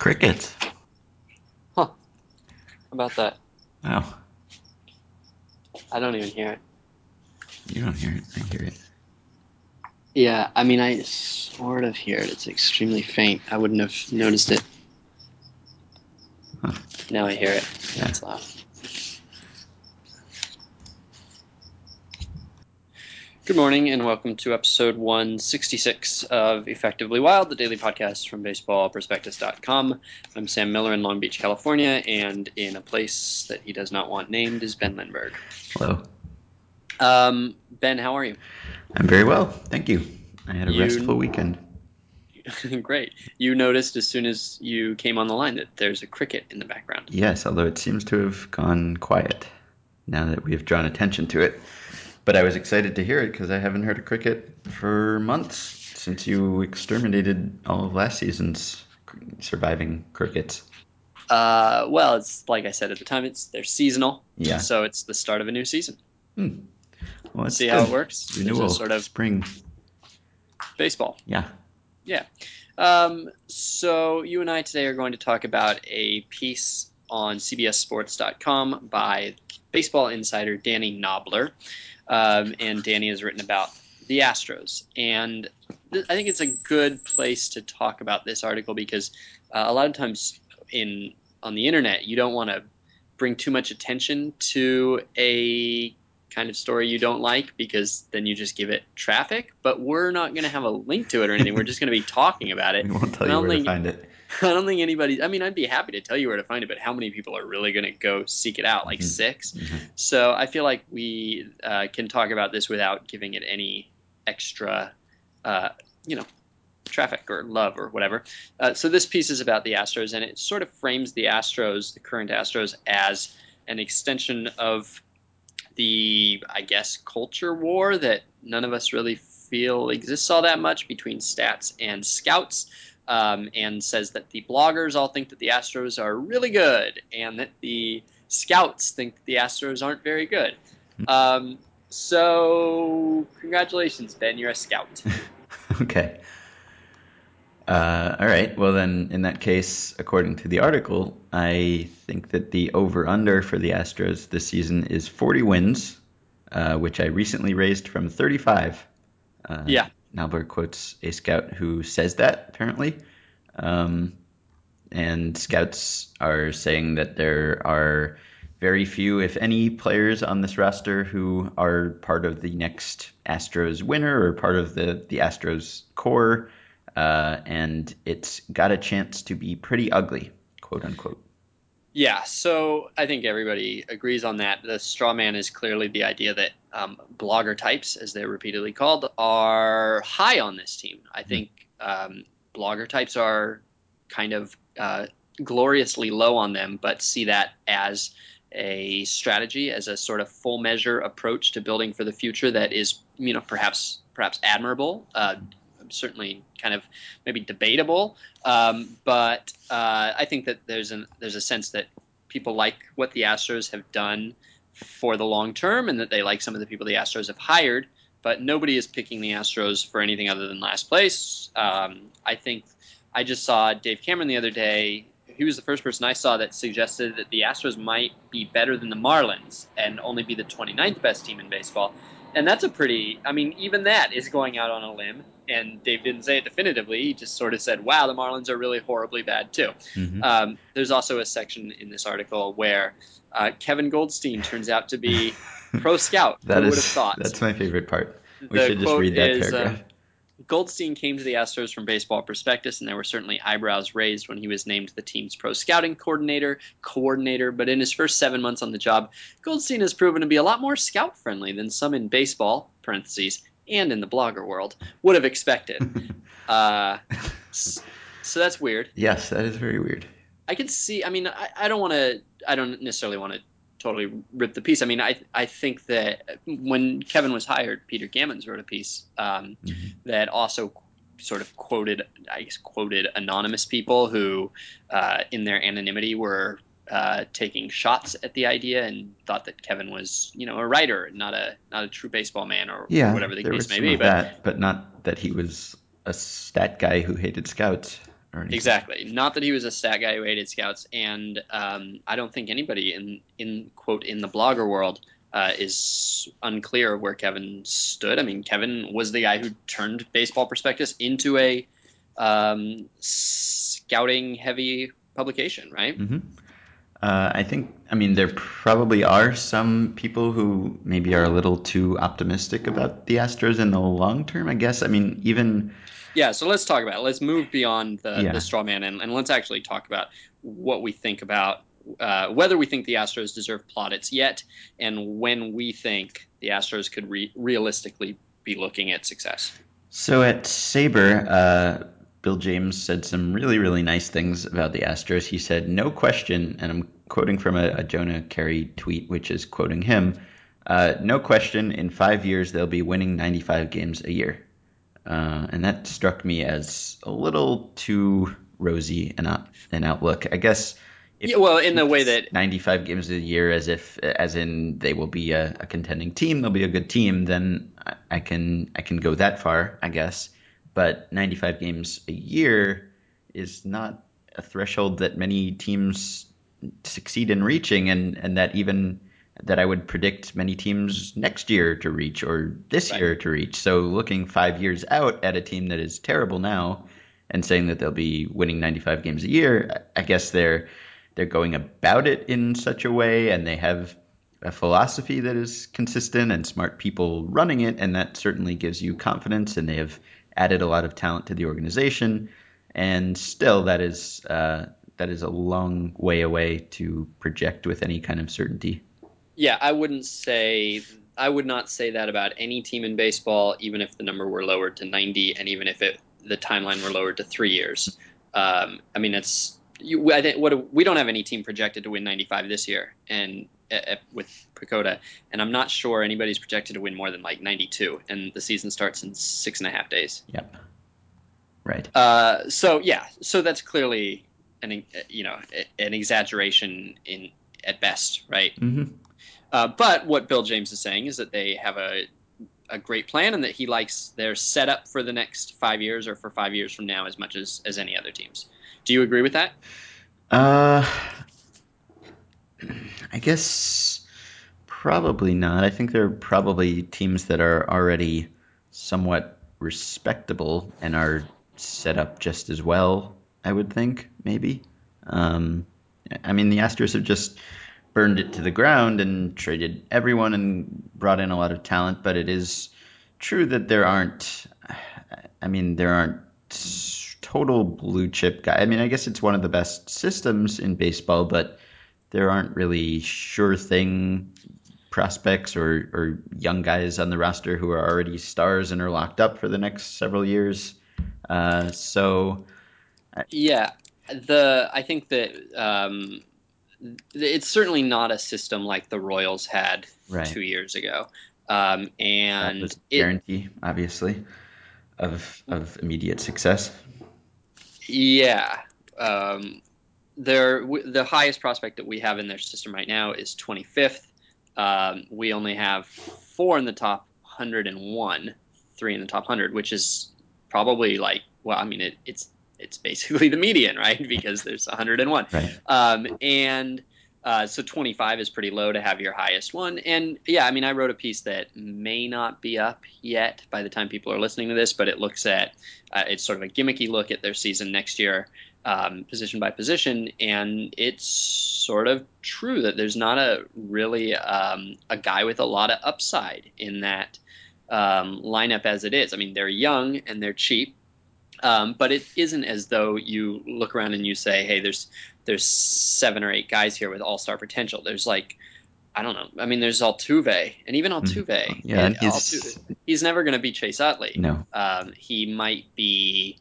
Crickets. Huh. How about that? Oh, I don't even hear it. you don't hear it. I hear it. Yeah, I mean, I sort of hear it. It's extremely faint. I wouldn't have noticed it. Huh. Now I hear it. Yeah. That's loud. Good morning, and welcome to episode 166 of Effectively Wild, the daily podcast from baseballprospectus.com. I'm Sam Miller in Long Beach, California, and in a place that he does not want named is Ben Lindbergh. Hello. Um, ben, how are you? I'm very well. Thank you. I had a You- restful weekend. Great. You noticed as soon as you came on the line that there's a cricket in the background. Yes, although it seems to have gone quiet now that we have drawn attention to it. But I was excited to hear it because I haven't heard a cricket for months since you exterminated all of last season's surviving crickets. Uh, well, it's like I said at the time, it's they're seasonal. Yeah. So it's the start of a new season. Hmm. Well, that's See how it works. Renewal, sort of spring. baseball. Yeah. Um, so you and I today are going to talk about a piece on CBSSports.com by baseball insider Danny Knobler, um, and Danny has written about the Astros. And th- I think it's a good place to talk about this article because uh, a lot of times in on the internet you don't want to bring too much attention to a kind of story you don't like because then you just give it traffic. But we're not going to have a link to it or anything. We're just going to be talking about it. We won't tell you where to find it. I don't think anybody. I mean, I'd be happy to tell you where to find it, but how many people are really going to go seek it out? Like Mhm. 6 Mhm. So I feel like we uh, can talk about this without giving it any extra, uh, you know, traffic or love or whatever. Uh, so this piece is about the Astros, and it sort of frames the Astros, the current Astros, as an extension of the, I guess, culture war that none of us really feel exists all that much between stats and scouts um, and says that the bloggers all think that the Astros are really good and that the scouts think that the Astros aren't very good. Um, so, congratulations, Ben. You're a scout. Okay. Uh, all right. Well, then, in that case, according to the article, I think that the over under for the Astros this season is 40 wins, uh, which I recently raised from 35. Uh, Yeah. Knobler quotes a scout who says that, apparently. Um, and scouts are saying that there are very few, if any, players on this roster who are part of the next Astros winner or part of the, the Astros core. Uh, and it's got a chance to be pretty ugly, quote unquote. Yeah, so I think everybody agrees on that. The straw man is clearly the idea that um, blogger types, as they're repeatedly called, are high on this team. I think um, blogger types are kind of uh, gloriously low on them, but see that as a strategy, as a sort of full measure approach to building for the future that is, you know, perhaps perhaps admirable. Uh, certainly kind of maybe debatable um, but uh, I think that there's an there's a sense that people like what the Astros have done for the long term, and that they like some of the people the Astros have hired. But nobody is picking the Astros for anything other than last place. Um, I think I just saw Dave Cameron the other day. He was the first person I saw that suggested that the Astros might be better than the Marlins and only be the 29th best team in baseball. And that's a pretty, I mean, even that is going out on a limb. And Dave didn't say it definitively. He just sort of said, wow, the Marlins are really horribly bad, too. Mhm. Um, there's also a section in this article where uh, Kevin Goldstein turns out to be pro scout. That Who would have thought? That's my favorite part. We The should just read that is, uh, paragraph. Goldstein came to the Astros from Baseball Prospectus, and there were certainly eyebrows raised when he was named the team's pro scouting coordinator, coordinator. But in his first seven months on the job, Goldstein has proven to be a lot more scout friendly than some in baseball (parentheses) and in the blogger world would have expected. uh, so that's weird. yes, that is very weird. I can see. I mean, I, I don't want to. I don't necessarily want to totally rip the piece. I mean, I I think that when Kevin was hired, Peter Gammons wrote a piece um, Mhm. that also sort of quoted, I guess, quoted anonymous people who, uh, in their anonymity, were uh, taking shots at the idea and thought that Kevin was, you know, a writer, not a not a true baseball man or, Yeah, whatever the case may be. But that, but not that he was a stat guy who hated scouts. or anything. Exactly. Not that he was a stat guy who hated scouts, and um, I don't think anybody in in quote in the blogger world uh, is unclear where Kevin stood. I mean, Kevin was the guy who turned Baseball Prospectus into a um, scouting heavy publication, right? Mm-hmm. Uh, I think, I mean, there probably are some people who maybe are a little too optimistic about the Astros in the long term, I guess. I mean, even. Yeah, so let's talk about it. Let's move beyond the, Yeah. the straw man and, and let's actually talk about what we think about uh, whether we think the Astros deserve plaudits yet and when we think the Astros could re- realistically be looking at success. So at SABR, uh, Bill James said some really, really nice things about the Astros. He said, no question, and I'm quoting from a, a Jonah Keri tweet, which is quoting him, uh, no question, in five years they'll be winning 95 games a year. Uh, and that struck me as a little too rosy an, out, an outlook. I guess. if Yeah, well, in the way that 95 games a year, as if, as in they will be a, a contending team, they'll be a good team, then I, I can I can go that far, I guess. But 95 games a year is not a threshold that many teams succeed in reaching, and and that even that I would predict many teams next year to reach or this Right. year to reach. So looking five years out at a team that is terrible now and saying that they'll be winning 95 games a year, I guess they're they're going about it in such a way and they have a philosophy that is consistent and smart people running it and that certainly gives you confidence and they have added a lot of talent to the organization and still that is uh, that is a long way away to project with any kind of certainty. Yeah, I wouldn't say I would not say that about any team in baseball, even if the number were lowered to 90, and even if it the timeline were lowered to three years. Um, I mean, it's you, I think what we don't have any team projected to win 95 this year, and uh, with PECOTA, and I'm not sure anybody's projected to win more than like 92, and the season starts in six and a half days. Yep. Right. Uh, so yeah, so that's clearly an you know an exaggeration in at best, right? hmm Uh, but what Bill James is saying is that they have a a great plan and that he likes their setup for the next five years or for five years from now as much as as any other teams. Do you agree with that? Uh, I guess probably not. I think there are probably teams that are already somewhat respectable and are set up just as well. I would think maybe. Um, I mean, the Astros have just burned it to the ground and traded everyone and brought in a lot of talent, but it is true that there aren't. I mean, there aren't total blue chip guy. I mean, I guess it's one of the best systems in baseball, but there aren't really sure thing prospects or, or young guys on the roster who are already stars and are locked up for the next several years. Uh, so Yeah, the I think that um, it's certainly not a system like the Royals had right, two years ago, um, that and was a it, guarantee, obviously, of of immediate success. yeah, um, their w- the highest prospect that we have in their system right now is 25th. Um, we only have four in the top 101, three in the top 100, which is probably like well, I mean it, it's it's basically the median, right? Because there's 101. Right. Um, and uh, so 25 is pretty low to have your highest one. And yeah, I mean, I wrote a piece that may not be up yet by the time people are listening to this, but it looks at uh, it's sort of a gimmicky look at their season next year, um, position by position, and it's sort of true that there's not a really um, a guy with a lot of upside in that um, lineup as it is. I mean, they're young and they're cheap. Um, but it isn't as though you look around and you say, "Hey, there's there's seven or eight guys here with all star potential." There's like, I don't know. I mean, there's Altuve, and even Altuve, Mm-hmm. Yeah, and he's Altuve- he's never going to be Chase Utley. no. Um, he might be.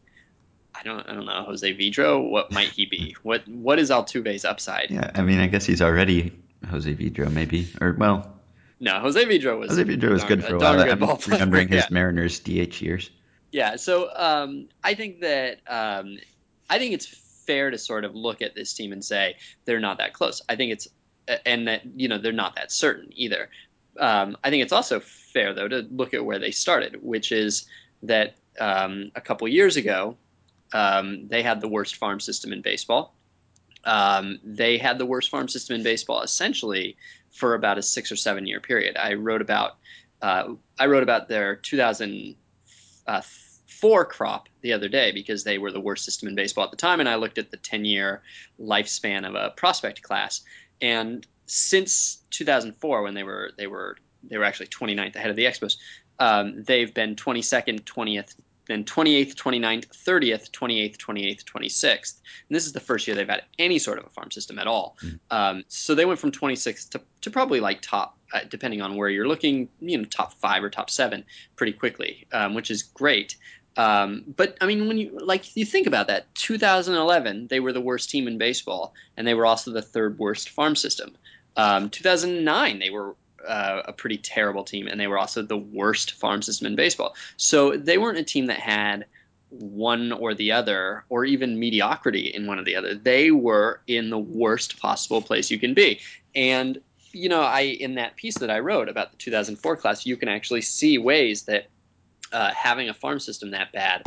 I don't. I don't know. Jose Vidro. What might he be? What What is Altuve's upside? Yeah, I mean, I guess he's already Jose Vidro, maybe, or well, No, Jose Vidro was Jose Vidro was darn- good for a darn while. I'm remembering his Yeah. Mariners DH years. Yeah, so um, I think that um, I think it's fair to sort of look at this team and say they're not that close. I think it's and that you know they're not that certain either. Um, I think it's also fair though to look at where they started, which is that um, a couple years ago um, they had the worst farm system in baseball. Um, they had the worst farm system in baseball essentially for about a six or seven year period. I wrote about uh, I wrote about their 2004 crop the other day because they were the worst system in baseball at the time, and I looked at the 10 year lifespan of a prospect class. And since 2004, when they were they were they were actually 29th ahead of the Expos, um, they've been 22nd, 20th, then 28th, 29th, 30th, 28th, 28th, 26th. And this is the first year they've had any sort of a farm system at all. Mm. Um, so they went from 26th to, to probably like top, uh, depending on where you're looking, you know, top five or top seven pretty quickly, um, which is great. Um, but I mean, when you like you think about that, 2011 they were the worst team in baseball, and they were also the third worst farm system. Um, 2009 they were uh, a pretty terrible team, and they were also the worst farm system in baseball. So they weren't a team that had one or the other, or even mediocrity in one or the other. They were in the worst possible place you can be. And you know, I in that piece that I wrote about the 2004 class, you can actually see ways that uh, having a farm system that bad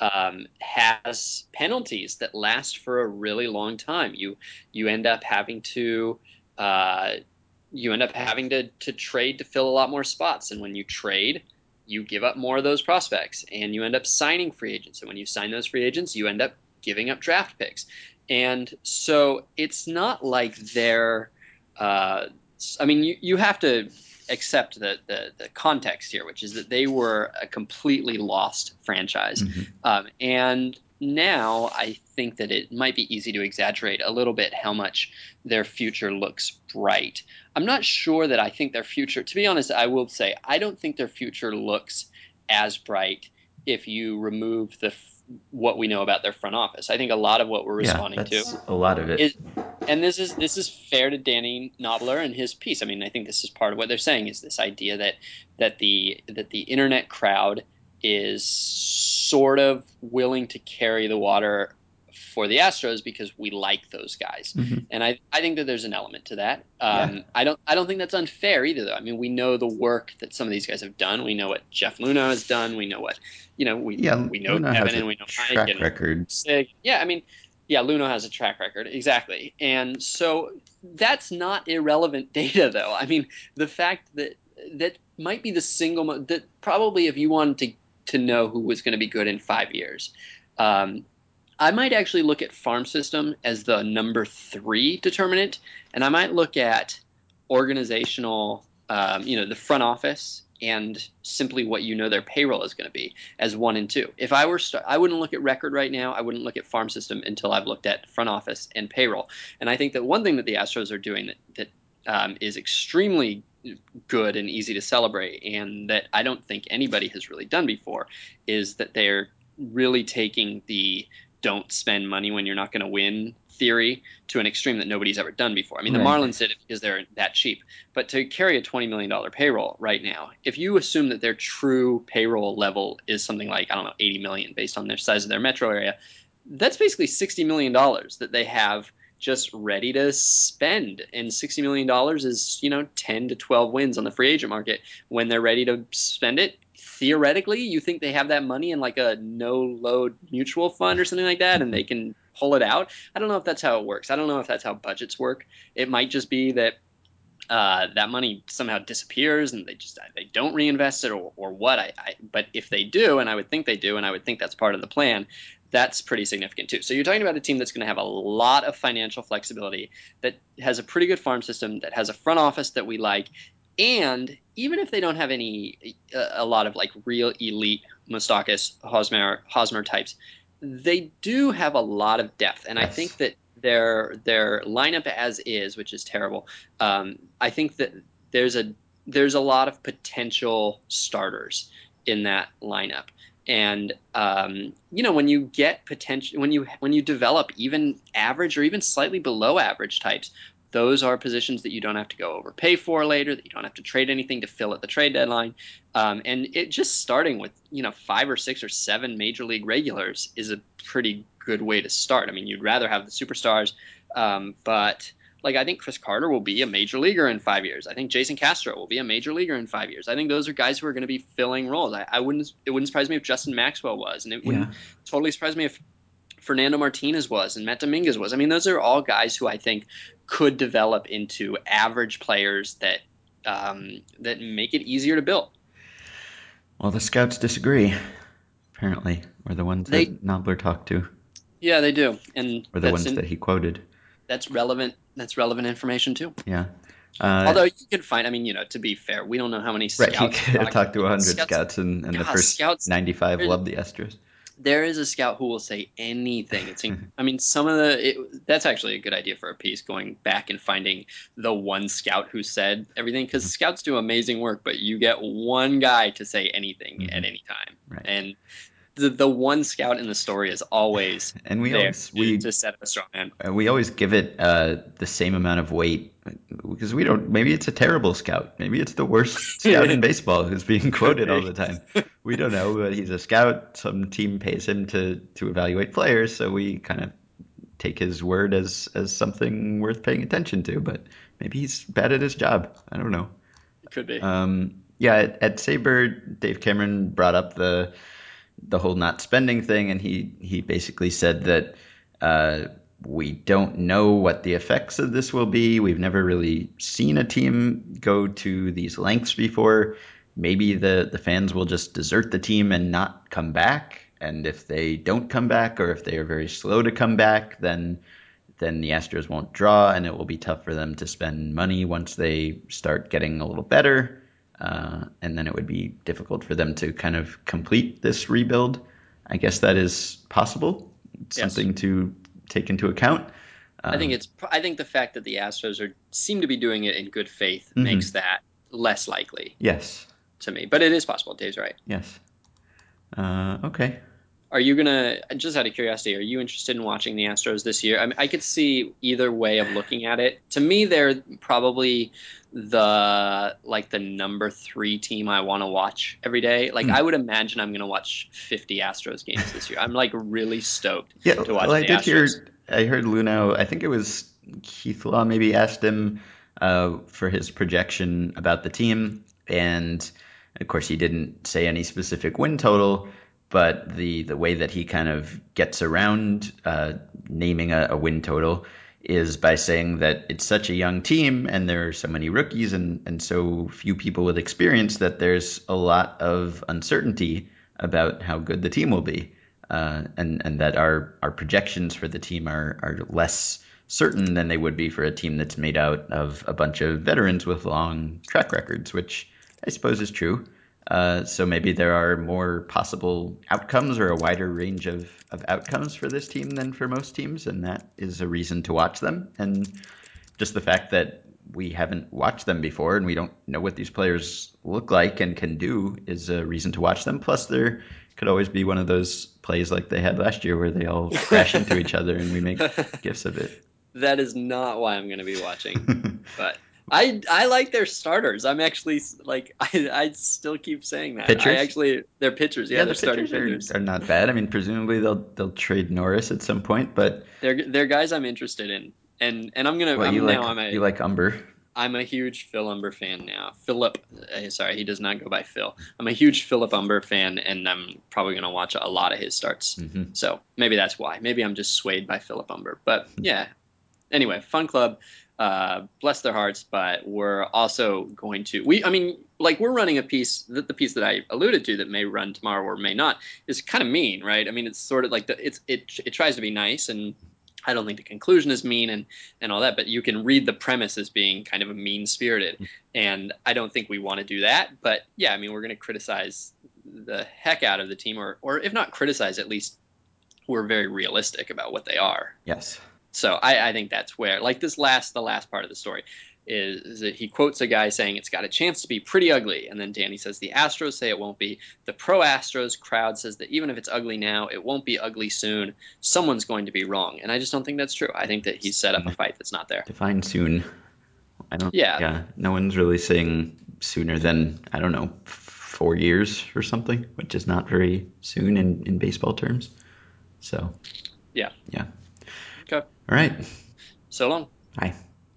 um, has penalties that last for a really long time. You you end up having to uh, you end up having to, to trade to fill a lot more spots. And when you trade, you give up more of those prospects and you end up signing free agents. And when you sign those free agents, you end up giving up draft picks. And so it's not like they're, uh, I mean, you, you have to accept the, the, the, context here, which is that they were a completely lost franchise. Mm-hmm. Um, and now I think that it might be easy to exaggerate a little bit how much their future looks bright. I'm not sure that I think their future, to be honest, I will say, I don't think their future looks as bright if you remove the what we know about their front office. I think a lot of what we're responding yeah, to a lot of it is, and this is this is fair to Danny Knobler and his piece. I mean, I think this is part of what they're saying is this idea that that the that the internet crowd is sort of willing to carry the water for the Astros because we like those guys, mm-hmm. and I, I think that there's an element to that. Um, yeah. I don't I don't think that's unfair either though. I mean, we know the work that some of these guys have done. We know what Jeff Luhnow has done. We know what you know. We yeah, we know Luhnow Kevin and we know Mike track and record. Sig. Yeah, I mean, yeah, Luna has a track record exactly, and so that's not irrelevant data though. I mean, the fact that that might be the single that probably if you wanted to to know who was going to be good in five years. Um, I might actually look at farm system as the number three determinant, and I might look at organizational, um, you know, the front office and simply what you know their payroll is going to be as one and two. If I were, st- I wouldn't look at record right now. I wouldn't look at farm system until I've looked at front office and payroll. And I think that one thing that the Astros are doing that that um, is extremely good and easy to celebrate, and that I don't think anybody has really done before, is that they're really taking the don't spend money when you're not going to win theory to an extreme that nobody's ever done before. I mean, the. Marlins did it because they're that cheap. But to carry a $20 million payroll right now, if you assume that their true payroll level is something like, I don't know, 80 million based on their size of their metro area, that's basically $60 million that they have – just ready to spend. And $60 million is, you know, 10 to 12 wins on the free agent market. When they're ready to spend it, theoretically, you think they have that money in like a no load mutual fund or something like that and they can pull it out. I don't know if that's how it works. I don't know if that's how budgets work. It might just be that uh, that money somehow disappears and they just they don't reinvest it or, or what I, I, but if they do and i would think they do and i would think that's part of the plan that's pretty significant too. So you're talking about a team that's going to have a lot of financial flexibility, that has a pretty good farm system, that has a front office that we like, and even if they don't have any a lot of like real elite Moustakas, Hosmer, Hosmer types, they do have a lot of depth, and I think that their their lineup as is, which is terrible. Um, I think that there's a there's a lot of potential starters in that lineup and um, you know when you get potential when you when you develop even average or even slightly below average types those are positions that you don't have to go overpay for later that you don't have to trade anything to fill at the trade deadline um, and it just starting with you know five or six or seven major league regulars is a pretty good way to start i mean you'd rather have the superstars um, but like I think Chris Carter will be a major leaguer in five years. I think Jason Castro will be a major leaguer in five years. I think those are guys who are going to be filling roles. I, I wouldn't it wouldn't surprise me if Justin Maxwell was, and it wouldn't yeah. totally surprise me if Fernando Martinez was and Matt Dominguez was. I mean, those are all guys who I think could develop into average players that um, that make it easier to build. Well, the scouts disagree. Apparently, or the ones They- that Knobler talked to, Yeah, they do, and or the ones in- that he quoted. that's relevant. That's relevant information too. Yeah. Uh, Although you can find, I mean, you know, to be fair, we don't know how many scouts. right, he talked to 100 scouts, Scouts- and, and the first scouts- 95 there's- loved the Astros. There is a scout who will say anything. It's, I mean, some of the. It, that's actually a good idea for a piece, going back and finding the one scout who said everything, because Mhm. scouts do amazing work, but you get one guy to say anything Mhm. at any time, Right. and the the one scout in the story is always And we there always we to set up a strong man. Uh, we always give it uh, the same amount of weight because we don't. Maybe it's a terrible scout. Maybe it's the worst scout in baseball who's being quoted all the time. We don't know, but he's a scout. Some team pays him to to evaluate players, so we kind of take his word as as something worth paying attention to. But maybe he's bad at his job. I don't know. It could be. Um, yeah, at, at SABR, Dave Cameron brought up the the whole not spending thing, and he he basically said that uh, we don't know what the effects of this will be. We've never really seen a team go to these lengths before. Maybe the the fans will just desert the team and not come back. And if they don't come back, or if they are very slow to come back, then then the Astros won't draw, and it will be tough for them to spend money once they start getting a little better. Uh, and then it would be difficult for them to kind of complete this rebuild. I guess that is possible. It's Yes. Something to take into account. I think Um, it's. I think the fact that the Astros are seem to be doing it in good faith Mhm. makes that less likely yes, to me. But it is possible. Dave's right. yes. Uh, okay. Are you gonna just out of curiosity? Are you interested in watching the Astros this year? I mean, I could see either way of looking at it. To me, they're probably the like the number three team I want to watch every day. Like Hmm. I would imagine I'm gonna watch 50 Astros games this year. I'm like really stoked. Yeah, to watch well, I did hear. I heard Luhnow. I think it was Keith Law. Maybe asked him uh, for his projection about the team, and of course he didn't say any specific win total. But the the way that he kind of gets around uh, naming a, a win total is by saying that it's such a young team and there are so many rookies and, and so few people with experience that there's a lot of uncertainty about how good the team will be uh, and and that our our projections for the team are are less certain than they would be for a team that's made out of a bunch of veterans with long track records, which I suppose is true. Uh, so maybe there are more possible outcomes or a wider range of, of outcomes for this team than for most teams, and that is a reason to watch them. And just the fact that we haven't watched them before and we don't know what these players look like and can do is a reason to watch them. Plus, there could always be one of those plays like they had last year where they all crash into each other and we make gifs of it. That is not why I'm gonna be watching. But I I like their starters. I'm actually like I I still keep saying that. Pitchers? I actually they're pitchers. Yeah, yeah, they're the starting pitchers are, are not bad. I mean, presumably they'll they'll trade Norris at some point, but They're they're guys I'm interested in. And and I'm gonna well, I'm you now like I'm a you like Humber. I'm a huge Phil Humber fan now. Philip, uh, sorry, he does not go by Phil. I'm a huge Philip Humber fan, and I'm probably going to watch a lot of his starts. hmm So maybe that's why. Maybe I'm just swayed by Philip Humber. But yeah. Anyway, fun club. Uh, bless their hearts, but we're also going to we. I mean, like we're running a piece. that the piece that I alluded to that may run tomorrow or may not is kind of mean, right? I mean, it's sort of like the it's it it tries to be nice and. I don't think the conclusion is mean and, and all that, but you can read the premise as being kind of a mean spirited. And I don't think we want to do that. But yeah, I mean, we're going to criticize the heck out of the team, or, or if not criticize, at least we're very realistic about what they are. Yes. So I, I think that's where, like this last, the last part of the story is, is that he quotes a guy saying it's got a chance to be pretty ugly, and then Danny says the Astros say it won't be. The pro Astros crowd says that even if it's ugly now, it won't be ugly soon. Someone's going to be wrong, and I just don't think that's true. I think that he's set up a fight that's not there. Define soon. I don't. Yeah. Yeah. No one's really saying sooner than I don't know four years or something, which is not very soon in in baseball terms. So. Yeah. Yeah. Okay. All right. So long. Bye.